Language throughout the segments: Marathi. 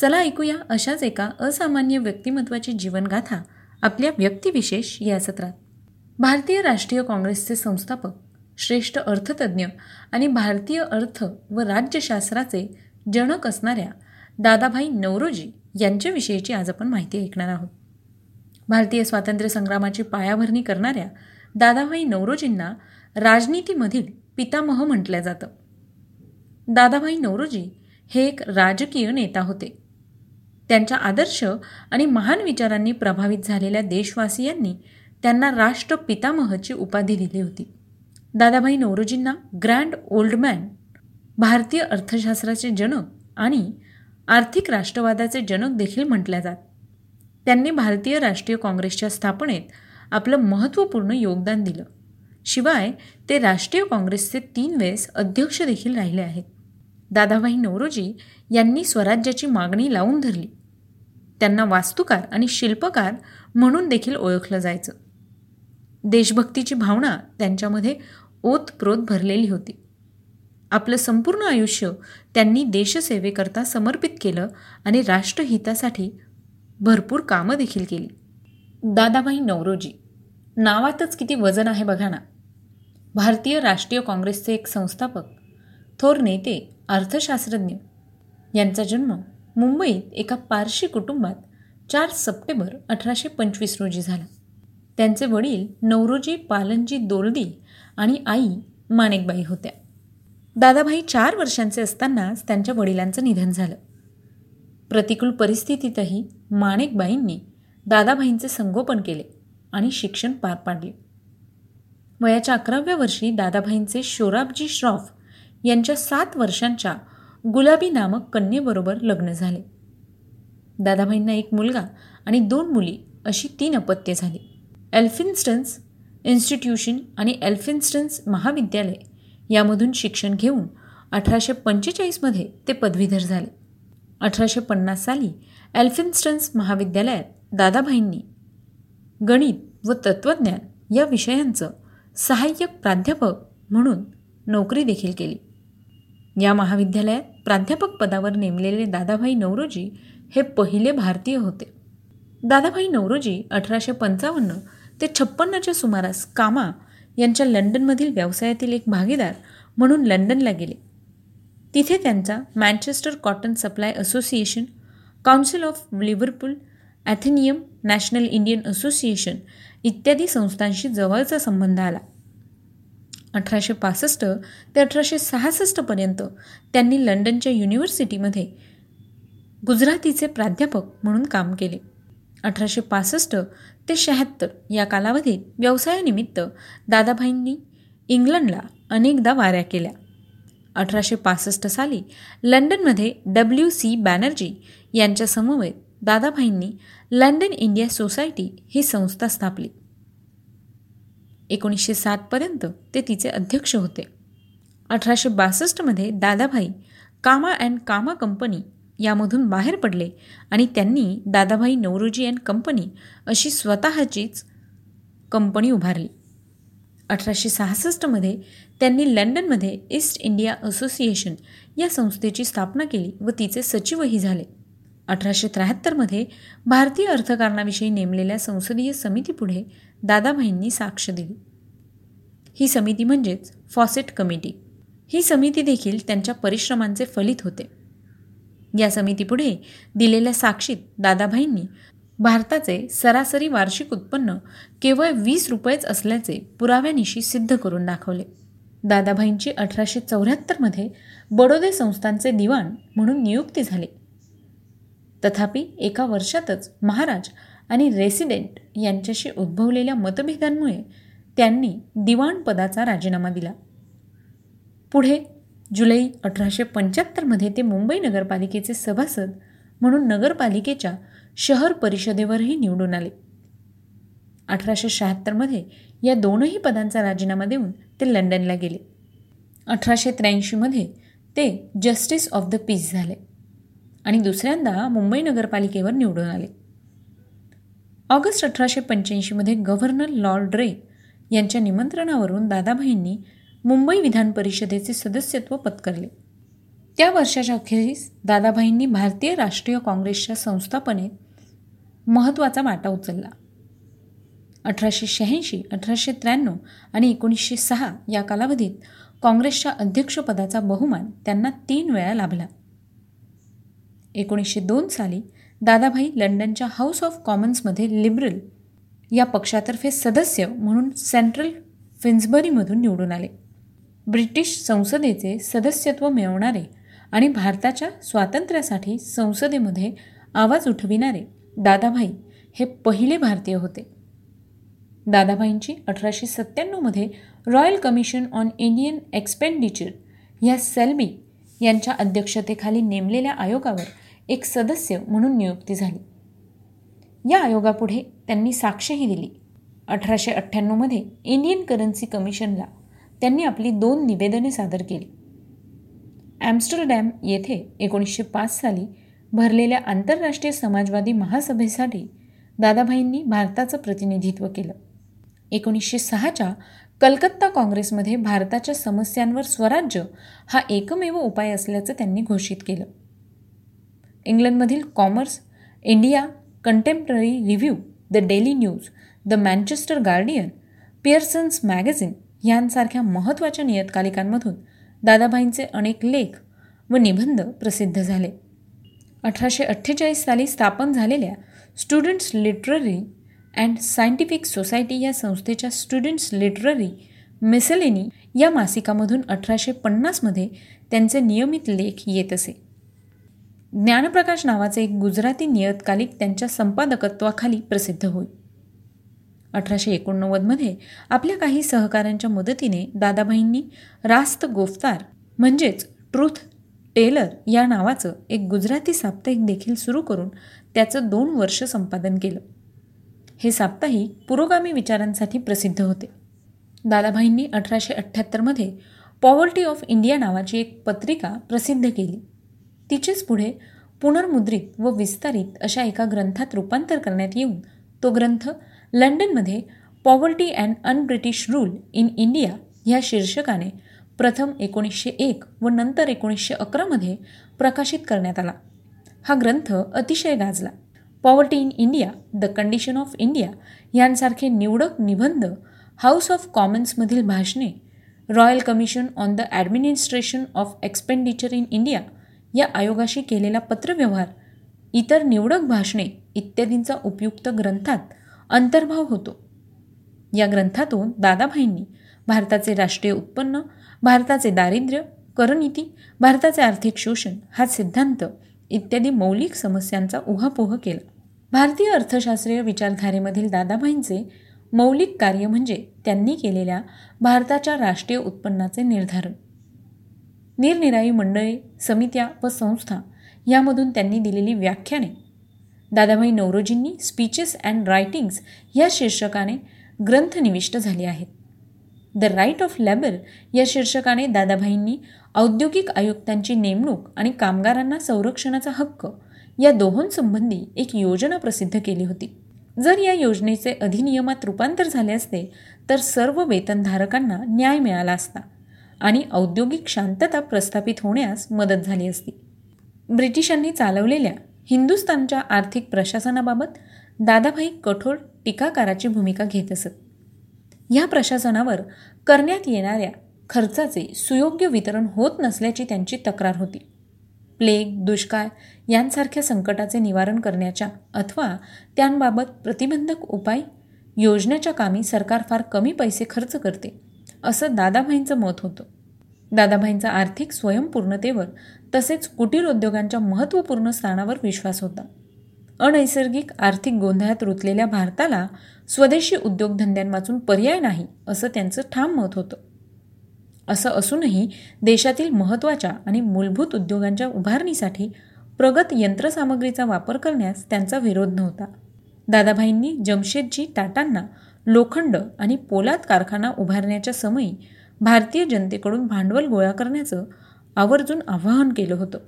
चला ऐकूया अशाच एका असामान्य व्यक्तिमत्वाची जीवनगाथा आपल्या व्यक्तिविशेष या सत्रात. भारतीय राष्ट्रीय काँग्रेसचे संस्थापक श्रेष्ठ अर्थतज्ज्ञ आणि भारतीय अर्थ व राज्यशास्त्राचे जनक असणाऱ्या दादाभाई नवरोजी यांच्याविषयीची आज आपण माहिती ऐकणार आहोत. भारतीय स्वातंत्र्य संग्रामाची पायाभरणी करणाऱ्या दादाभाई नवरोजींना राजनीतीमधील पितामह म्हटलं जातं. दादाभाई नवरोजी हे एक राजकीय नेता होते. त्यांच्या आदर्श आणि महान विचारांनी प्रभावित झालेल्या देशवासियांनी त्यांना राष्ट्रपितामहची उपाधी दिली होती. दादाभाई नवरोजींना ग्रँड ओल्डमॅन भारतीय अर्थशास्त्राचे जनक आणि आर्थिक राष्ट्रवादाचे जनक देखील म्हटल्या जात. त्यांनी भारतीय राष्ट्रीय काँग्रेसच्या स्थापनेत आपलं महत्त्वपूर्ण योगदान दिलं. शिवाय ते राष्ट्रीय काँग्रेसचे तीन वेळेस अध्यक्ष देखील राहिले आहेत. दादाभाई नवरोजी यांनी स्वराज्याची मागणी लावून धरली. त्यांना वास्तुकार आणि शिल्पकार म्हणून देखील ओळखलं जायचं. देशभक्तीची भावना त्यांच्यामध्ये ओतप्रोत भरलेली होती. आपलं संपूर्ण आयुष्य त्यांनी देशसेवेकरता समर्पित केलं आणि राष्ट्रहितासाठी भरपूर कामं देखील केली. दादाभाई नवरोजी नावातच किती वजन आहे बघा ना. भारतीय राष्ट्रीय काँग्रेसचे एक संस्थापक थोर नेते अर्थशास्त्रज्ञ. यांचा जन्म मुंबईत एका पारशी कुटुंबात चार सप्टेंबर अठराशे पंचवीस रोजी झाला. त्यांचे वडील नवरोजी पालनजी दोलदी आणि आई माणेकबाई होत्या. दादाभाई चार वर्षांचे असतानाच त्यांच्या वडिलांचं निधन झालं. प्रतिकूल परिस्थितीतही माणेकबाईंनी दादाभाईंचे संगोपन केले आणि शिक्षण पार पाडले. वयाच्या अकराव्या वर्षी दादाभाईंचे शोराबजी श्रॉफ यांच्या सात वर्षांच्या गुलाबी नामक कन्येबरोबर लग्न झाले. दादाभाईंना एक मुलगा आणि दोन मुली अशी तीन अपत्ये झाली. एल्फिन्स्टन्स इन्स्टिट्यूशन आणि एल्फिन्स्टन्स महाविद्यालय यामधून शिक्षण घेऊन अठराशे पंचेचाळीसमध्ये ते पदवीधर झाले. अठराशे पन्नास साली एल्फिन्स्टन्स महाविद्यालयात दादाभाईंनी गणित व तत्त्वज्ञान या विषयांचं सहाय्यक प्राध्यापक म्हणून नोकरी देखील केली. या महाविद्यालयात प्राध्यापक पदावर नेमलेले दादाभाई नवरोजी हे पहिले भारतीय होते. दादाभाई नवरोजी अठराशे पंचावन्न ते छप्पन्नच्या सुमारास कामा यांच्या लंडनमधील व्यवसायातील एक भागीदार म्हणून लंडनला गेले. तिथे त्यांचा Manchester cotton supply association council of Liverpool Athenaeum national Indian association इत्यादी संस्थांशी जवळचा संबंध आला. अठराशे पासष्ट ते अठराशे सहासष्टपर्यंत त्यांनी लंडनच्या युनिव्हर्सिटीमध्ये गुजरातीचे प्राध्यापक म्हणून काम केले. अठराशे पासष्ट ते शहात्तर या कालावधीत व्यवसायानिमित्त दादाभाईंनी इंग्लंडला अनेकदा वाऱ्या केल्या. अठराशे पासष्ट साली लंडनमध्ये डब्ल्यू सी बॅनर्जी यांच्या समवेत दादाभाईंनी लंडन इंडिया सोसायटी ही संस्था स्थापली. एकोणीसशे सातपर्यंत ते तिचे अध्यक्ष होते. अठराशे बासष्टमध्ये दादाभाई कामा अँड कामा कंपनी यामधून बाहेर पडले आणि त्यांनी दादाभाई नवरोजी अँड कंपनी अशी स्वतःचीच कंपनी उभारली. अठराशे सहासष्टमध्ये त्यांनी लंडनमध्ये ईस्ट इंडिया असोसिएशन या संस्थेची स्थापना केली व तिचे सचिवही झाले. अठराशे त्र्याहत्तरमध्ये भारतीय अर्थकारणाविषयी नेमलेल्या संसदीय समितीपुढे दादाभाईंनी साक्ष दिली. ही समिती म्हणजेच फॉसेट कमिटी. ही समिती देखील त्यांच्या परिश्रमांचे फलित होते. या समितीपुढे दिलेल्या साक्षीत दादाभाईंनी भारताचे सरासरी वार्षिक उत्पन्न केवळ वीस रुपयेच असल्याचे पुराव्यानिशी सिद्ध करून दाखवले. दादाभाईंची अठराशे चौऱ्याहत्तरमध्ये बडोदे संस्थांचे दिवाण म्हणून नियुक्ती झाली. तथापि एका वर्षातच महाराज आणि रेसिडेंट यांच्याशी उद्भवलेल्या मतभेदांमुळे त्यांनी दिवाण पदाचा राजीनामा दिला. पुढे जुलै अठराशे पंच्याहत्तरमध्ये ते मुंबई नगरपालिकेचे सभासद म्हणून नगरपालिकेच्या शहर परिषदेवरही निवडून आले. अठराशे शहात्तरमध्ये या दोनही पदांचा राजीनामा देऊन ते लंडनला गेले. अठराशे त्र्याऐंशीमध्ये ते जस्टिस ऑफ द पीस झाले. आणि दुसऱ्यांदा मुंबई नगरपालिकेवर निवडून आले. ऑगस्ट अठराशे पंच्याऐंशीमध्ये गव्हर्नर लॉर्ड रे यांच्या निमंत्रणावरून दादाभाईंनी मुंबई विधान परिषदेचे सदस्यत्व पत्करले. त्या वर्षाच्या अखेरीस दादाभाईंनी भारतीय राष्ट्रीय काँग्रेसच्या संस्थापनेत महत्त्वाचा वाटा उचलला. अठराशे शहाऐंशी अठराशे त्र्याण्णव आणि एकोणीसशे सहा या कालावधीत काँग्रेसच्या अध्यक्षपदाचा बहुमान त्यांना तीन वेळा लाभला. एकोणीसशे दोन साली दादाभाई लंडनच्या हाऊस ऑफ कॉमन्समध्ये लिबरल या पक्षातर्फे सदस्य म्हणून सेंट्रल फिन्सबरीमधून निवडून आले. ब्रिटिश संसदेचे सदस्यत्व मिळवणारे आणि भारताच्या स्वातंत्र्यासाठी संसदेमध्ये आवाज उठविणारे दादाभाई हे पहिले भारतीय होते. दादाभाईंची अठराशे सत्त्याण्णवमध्ये royal commission on Indian expenditure ह्या सेल्बी यांच्या अध्यक्षतेखाली नेमलेल्या आयोगावर एक सदस्य म्हणून नियुक्ती झाली. या आयोगापुढे त्यांनी साक्षही दिली. अठराशे अठ्ठ्याण्णवमध्ये इंडियन करन्सी कमिशनला त्यांनी आपली दोन निवेदने सादर केली. ॲम्स्टरडॅम येथे एकोणीसशे पाच साली भरलेल्या आंतरराष्ट्रीय समाजवादी महासभेसाठी दादाभाईंनी भारताचं प्रतिनिधित्व केलं. एकोणीसशे सहाच्या कलकत्ता काँग्रेसमध्ये भारताच्या समस्यांवर स्वराज्य हा एकमेव उपाय असल्याचं त्यांनी घोषित केलं. इंग्लंडमधील commerce India contemporary review the daily news the Manchester Guardian Pearson's magazine यांसारख्या महत्त्वाच्या नियतकालिकांमधून दादाभाईंचे अनेक लेख व निबंध प्रसिद्ध झाले. अठराशे अठ्ठेचाळीस साली स्थापन झालेल्या students literary and scientific society या संस्थेच्या स्टुडंट्स लिटररी मिसलेनी या मासिकामधून अठराशे पन्नासमध्ये त्यांचे नियमित लेख येत असे. ज्ञानप्रकाश नावाचे एक गुजराती नियतकालिक त्यांच्या संपादकत्वाखाली प्रसिद्ध होईल अठराशे एकोणनव्वदमध्ये आपल्या काही सहकाऱ्यांच्या मदतीने दादाभाईंनी रास्त गोफ्तार म्हणजेच ट्रूथ टेलर या नावाचं एक गुजराती साप्ताहिक देखील सुरू करून त्याचं दोन वर्ष संपादन केलं. हे साप्ताहिक पुरोगामी विचारांसाठी प्रसिद्ध होते. दादाभाईंनी अठराशे अठ्ठ्याहत्तरमध्ये पॉवर्टी ऑफ इंडिया नावाची एक पत्रिका प्रसिद्ध केली. तिचेच पुढे पुनर्मुद्रित व विस्तारित अशा एका ग्रंथात रूपांतर करण्यात येऊन तो ग्रंथ लंडनमध्ये poverty and unBritish rule in India ह्या शीर्षकाने प्रथम एकोणीसशे एक व नंतर एकोणीसशे अकरामध्ये प्रकाशित करण्यात आला. हा ग्रंथ अतिशय गाजला. Poverty in India the condition of India यांसारखे निवडक निबंध हाऊस ऑफ कॉमन्समधील भाषणे royal commission on the administration of expenditure in India या आयोगाशी केलेला पत्रव्यवहार इतर निवडक भाषणे इत्यादींचा उपयुक्त ग्रंथात अंतर्भाव होतो. या ग्रंथातून दादाभाईंनी भारताचे राष्ट्रीय उत्पन्न भारताचे दारिद्र्य करनीती भारताचे आर्थिक शोषण हा सिद्धांत इत्यादी मौलिक समस्यांचा उहापोह केला. भारतीय अर्थशास्त्रीय विचारधारेमधील दादाभाईंचे मौलिक कार्य म्हणजे त्यांनी केलेल्या भारताच्या राष्ट्रीय उत्पन्नाचे निर्धारण. निरनिराळी मंडळे समित्या व संस्था यामधून त्यांनी दिलेली व्याख्याने. दादाभाई नवरोजींनी स्पीचेस अँड रायटिंग्स या शीर्षकाने ग्रंथनिविष्ट झाले आहेत. द राईट ऑफ लेबर या शीर्षकाने दादाभाईंनी औद्योगिक आयुक्तांची नेमणूक आणि कामगारांना संरक्षणाचा हक्क या दोहोंसंबंधी एक योजना प्रसिद्ध केली होती. जर या योजनेचे अधिनियमात रूपांतर झाले असते तर सर्व वेतनधारकांना न्याय मिळाला असता आणि औद्योगिक शांतता प्रस्थापित होण्यास मदत झाली असती. ब्रिटिशांनी चालवलेल्या हिंदुस्थानच्या आर्थिक प्रशासनाबाबत दादाभाई कठोर टीकाकाराची भूमिका घेत असत. ह्या प्रशासनावर करण्यात येणाऱ्या खर्चाचे सुयोग्य वितरण होत नसल्याची त्यांची तक्रार होती. प्लेग दुष्काळ यांसारख्या संकटाचे निवारण करण्याच्या अथवा त्यांबाबत प्रतिबंधक उपाय योजण्याच्या कामी सरकार फार कमी पैसे खर्च करते असं दादाभाईंचं मत होतं. दादाभाईंचा आर्थिक स्वयंपूर्णतेवर तसेच कुटीर उद्योगांच्या महत्त्वपूर्ण स्थानावर विश्वास होता. अनैसर्गिक आर्थिक गोंधळात रुतलेल्या भारताला स्वदेशी उद्योगधंद्यांवाचून पर्याय नाही असं त्यांचं ठाम मत होतं. असं असूनही देशातील महत्त्वाच्या आणि मूलभूत उद्योगांच्या उभारणीसाठी प्रगत यंत्रसामग्रीचा वापर करण्यास त्यांचा विरोध नव्हता. दादाभाईंनी जमशेदजी टाटांना लोखंड आणि पोलाद कारखाना उभारण्याच्या समयी भारतीय जनतेकडून भांडवल गोळा करण्याचं आवर्जून आवाहन केलं होतं.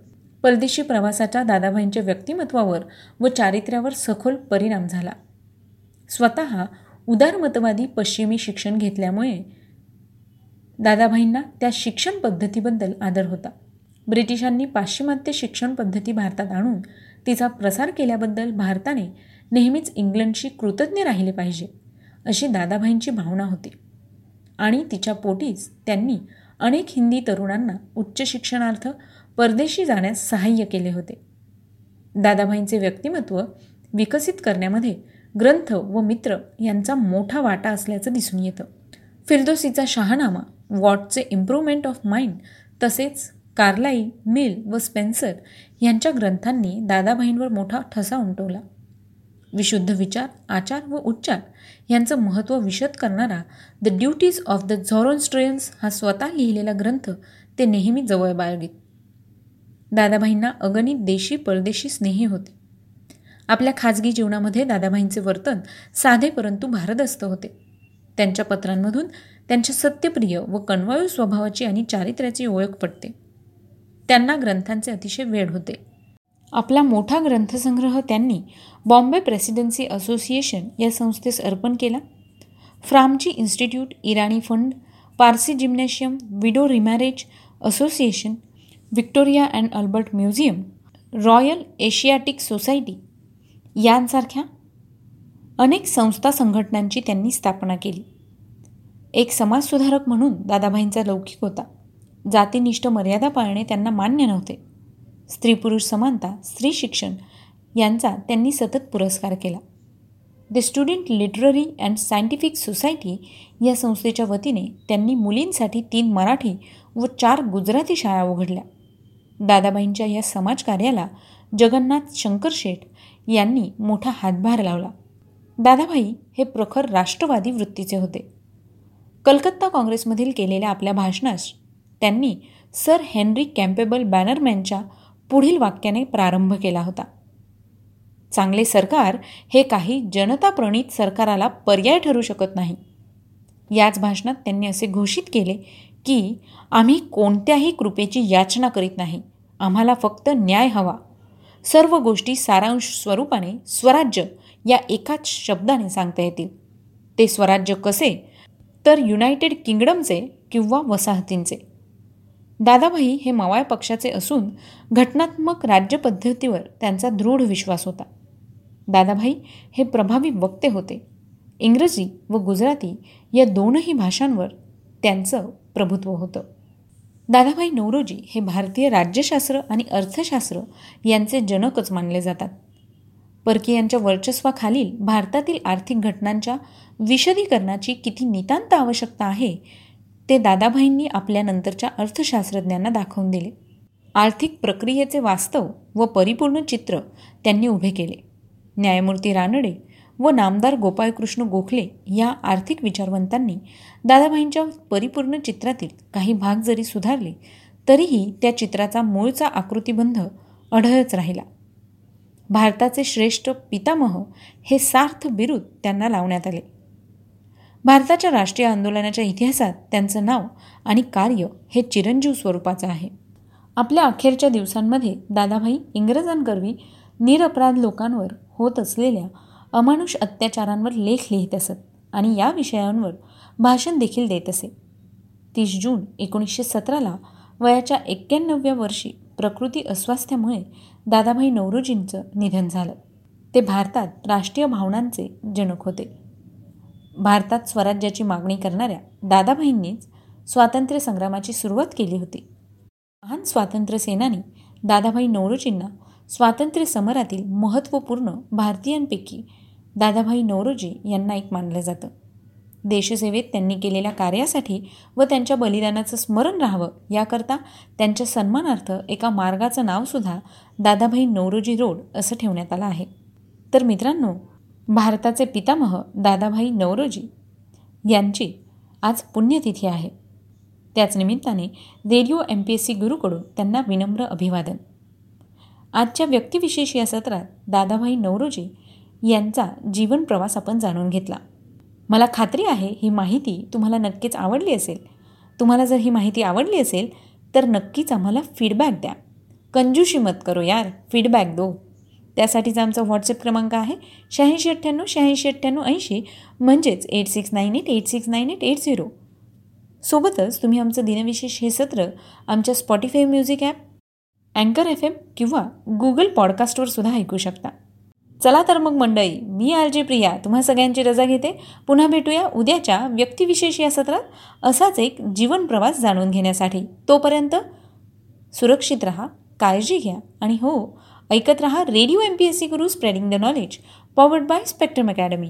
परदेशी प्रवासाच्या दादाभाईंच्या व्यक्तिमत्वावर व चारित्र्यावर सखोल परिणाम झाला. स्वतः उदारमतवादी पश्चिमी शिक्षण घेतल्यामुळे दादाभाईंना त्या शिक्षण पद्धतीबद्दल आदर होता. ब्रिटिशांनी पाश्चिमात्य शिक्षण पद्धती भारतात आणून तिचा प्रसार केल्याबद्दल भारताने नेहमीच इंग्लंडशी कृतज्ञ राहिले पाहिजे अशी दादाभाईंची भावना होती. आणि तिच्या पोटीच त्यांनी अनेक हिंदी तरुणांना उच्च शिक्षणार्थ परदेशी जाण्यास सहाय्य केले होते. दादाभाईंचे व्यक्तिमत्व विकसित करण्यामध्ये ग्रंथ व मित्र यांचा मोठा वाटा असल्याचं दिसून येतं. फिरदोसीचा शहानामा वॉटचे इम्प्रूव्हमेंट ऑफ माइंड तसेच कार्लाई मिल व स्पेन्सर यांच्या ग्रंथांनी दादाभाईंवर मोठा ठसा उमटवला. विशुद्ध विचार आचार व उच्चार यांचं महत्त्व विशद करणारा the duties of the Zoroastrians हा स्वतः लिहिलेला ग्रंथ ते नेहमी जवळ बाळगीत दादाभाईंना अगणित देशी परदेशी स्नेही होते. आपल्या खाजगी जीवनामध्ये दादाभाईंचे वर्तन साधे परंतु भारदस्त होते. त्यांच्या पत्रांमधून त्यांच्या सत्यप्रिय व कणवाळू स्वभावाची आणि चारित्र्याची ओळख पडते त्यांना ग्रंथांचे अतिशय वेळ होते. आपला मोठा ग्रंथसंग्रह त्यांनी बॉम्बे प्रेसिडेन्सी असोसिएशन या संस्थेस अर्पण केला. Framji institute Irani fund Parsi gymnasium widow remarriage association Victoria and Albert museum royal Asiatic society यांसारख्या अनेक संस्था संघटनांची त्यांनी स्थापना केली. एक समाजसुधारक म्हणून दादाभाईंचा लौकिक होता. जातीनिष्ठ मर्यादा पाळणे त्यांना मान्य नव्हते. स्त्री पुरुष समानता स्त्री शिक्षण यांचा त्यांनी सतत पुरस्कार केला. The student literary and scientific society या संस्थेच्या वतीने त्यांनी मुलींसाठी तीन मराठी व चार गुजराती शाळा उघडल्या. दादाबाईंच्या या समाजकार्याला जगन्नाथ शंकर शेठ यांनी मोठा हातभार लावला. दादाभाई हे प्रखर राष्ट्रवादी वृत्तीचे होते. कलकत्ता काँग्रेसमधील केलेल्या आपल्या भाषणास त्यांनी सर हेनरी कॅम्पेबल बॅनरमॅनच्या पुढील वाक्याने प्रारंभ केला होता. चांगले सरकार हे काही जनताप्रणीत सरकाराला पर्याय ठरू शकत नाही. याच भाषणात त्यांनी असे घोषित केले की आम्ही कोणत्याही कृपेची याचना करीत नाही. आम्हाला फक्त न्याय हवा. सर्व गोष्टी सारांश स्वरूपाने स्वराज्य या एकाच शब्दाने सांगता येतील. ते स्वराज्य कसे? तर युनायटेड किंगडमचे किंवा वसाहतींचे. दादाभाई हे मावाळ्या पक्षाचे असून घटनात्मक राज्यपद्धतीवर त्यांचा दृढ विश्वास होता. दादाभाई हे प्रभावी वक्ते होते. इंग्रजी व गुजराती या दोनही भाषांवर त्यांचं प्रभुत्व होतं. दादाभाई नौरोजी हे भारतीय राज्यशास्त्र आणि अर्थशास्त्र यांचे जनकच मानले जातात. परकीयांच्या वर्चस्वाखालील भारतातील आर्थिक घटनांच्या विशदीकरणाची किती नितांत आवश्यकता आहे ते दादाभाईंनी आपल्या नंतरच्या अर्थशास्त्रज्ञांना दाखवून दिले. आर्थिक प्रक्रियेचे वास्तव व परिपूर्ण चित्र त्यांनी उभे केले. न्यायमूर्ती रानडे व नामदार गोपाळकृष्ण गोखले या आर्थिक विचारवंतांनी दादाभाईंच्या परिपूर्ण चित्रातील काही भाग जरी सुधारले तरीही त्या चित्राचा मूळचा आकृतीबंध अढळच राहिला. भारताचे श्रेष्ठ पितामह हे सार्थ बिरुद त्यांना लावण्यात आले. भारताच्या राष्ट्रीय आंदोलनाच्या इतिहासात त्यांचं नाव आणि कार्य हे चिरंजीव स्वरूपाचं आहे. आपल्या अखेरच्या दिवसांमध्ये दादाभाई इंग्रजांकरवी निरपराध लोकांवर होत असलेल्या अमानुष अत्याचारांवर लेख लिहित असत आणि या विषयांवर भाषण देखील देत असे. तीस जून एकोणीसशे सतराला वयाच्या एक्क्याण्णव्या वर्षी प्रकृती अस्वास्थ्यामुळे दादाभाई नवरोजींचं निधन झालं. ते भारतात राष्ट्रीय भावनांचे जनक होते. भारतात स्वराज्याची मागणी करणाऱ्या दादाभाईंनीच स्वातंत्र्य संग्रामाची सुरुवात केली होती. महान स्वातंत्र्य सेनानी दादाभाई नवरोजींना स्वातंत्र्य समरातील महत्त्वपूर्ण भारतीयांपैकी दादाभाई नौरोजी यांना एक मानलं जातं. देशसेवेत त्यांनी केलेल्या कार्यासाठी व त्यांच्या बलिदानाचं स्मरण राहावं याकरता त्यांच्या सन्मानार्थ एका मार्गाचं नावसुद्धा दादाभाई नौरोजी रोड असं ठेवण्यात आलं आहे. तर मित्रांनो भारताचे पितामह दादाभाई नवरोजी यांची आज पुण्यतिथी आहे. त्याच निमित्ताने radio M P S C गुरूकडून त्यांना विनम्र अभिवादन. आजच्या व्यक्तिविशेष या सत्रात दादाभाई नवरोजी यांचा जीवन प्रवास आपण जाणून घेतला. मला खात्री आहे ही माहिती तुम्हाला नक्कीच आवडली असेल. तुम्हाला जर ही माहिती आवडली असेल तर नक्कीच आम्हाला फीडबॅक द्या. कंजूशी मत करो यार फीडबॅक दो. त्यासाठीचा आमचा व्हॉट्सअप क्रमांक आहे शहाऐंशी अठ्ठ्याण्णव शहाऐंशी अठ्ठ्याण्णव ऐंशी म्हणजेच eight six nine eight eight six nine eight eight zero सोबतच तुम्ही आमचं दिनविशेष हे सत्र आमच्या स्पॉटीफाय म्युझिक ॲप अँकर एफ एम किंवा गुगल पॉडकास्टवर सुद्धा ऐकू शकता. चला तर मग मंडळी मी आर जे प्रिया तुम्हा सगळ्यांची रजा घेते. पुन्हा भेटूया उद्याच्या व्यक्तिविशेष या सत्रात. असाच एक जीवन प्रवास जाणून घेण्यासाठी. तोपर्यंत सुरक्षित रहा काळजी घ्या आणि हो ऐकत रहा radio M P S C Guru spreading the knowledge powered by spectrum academy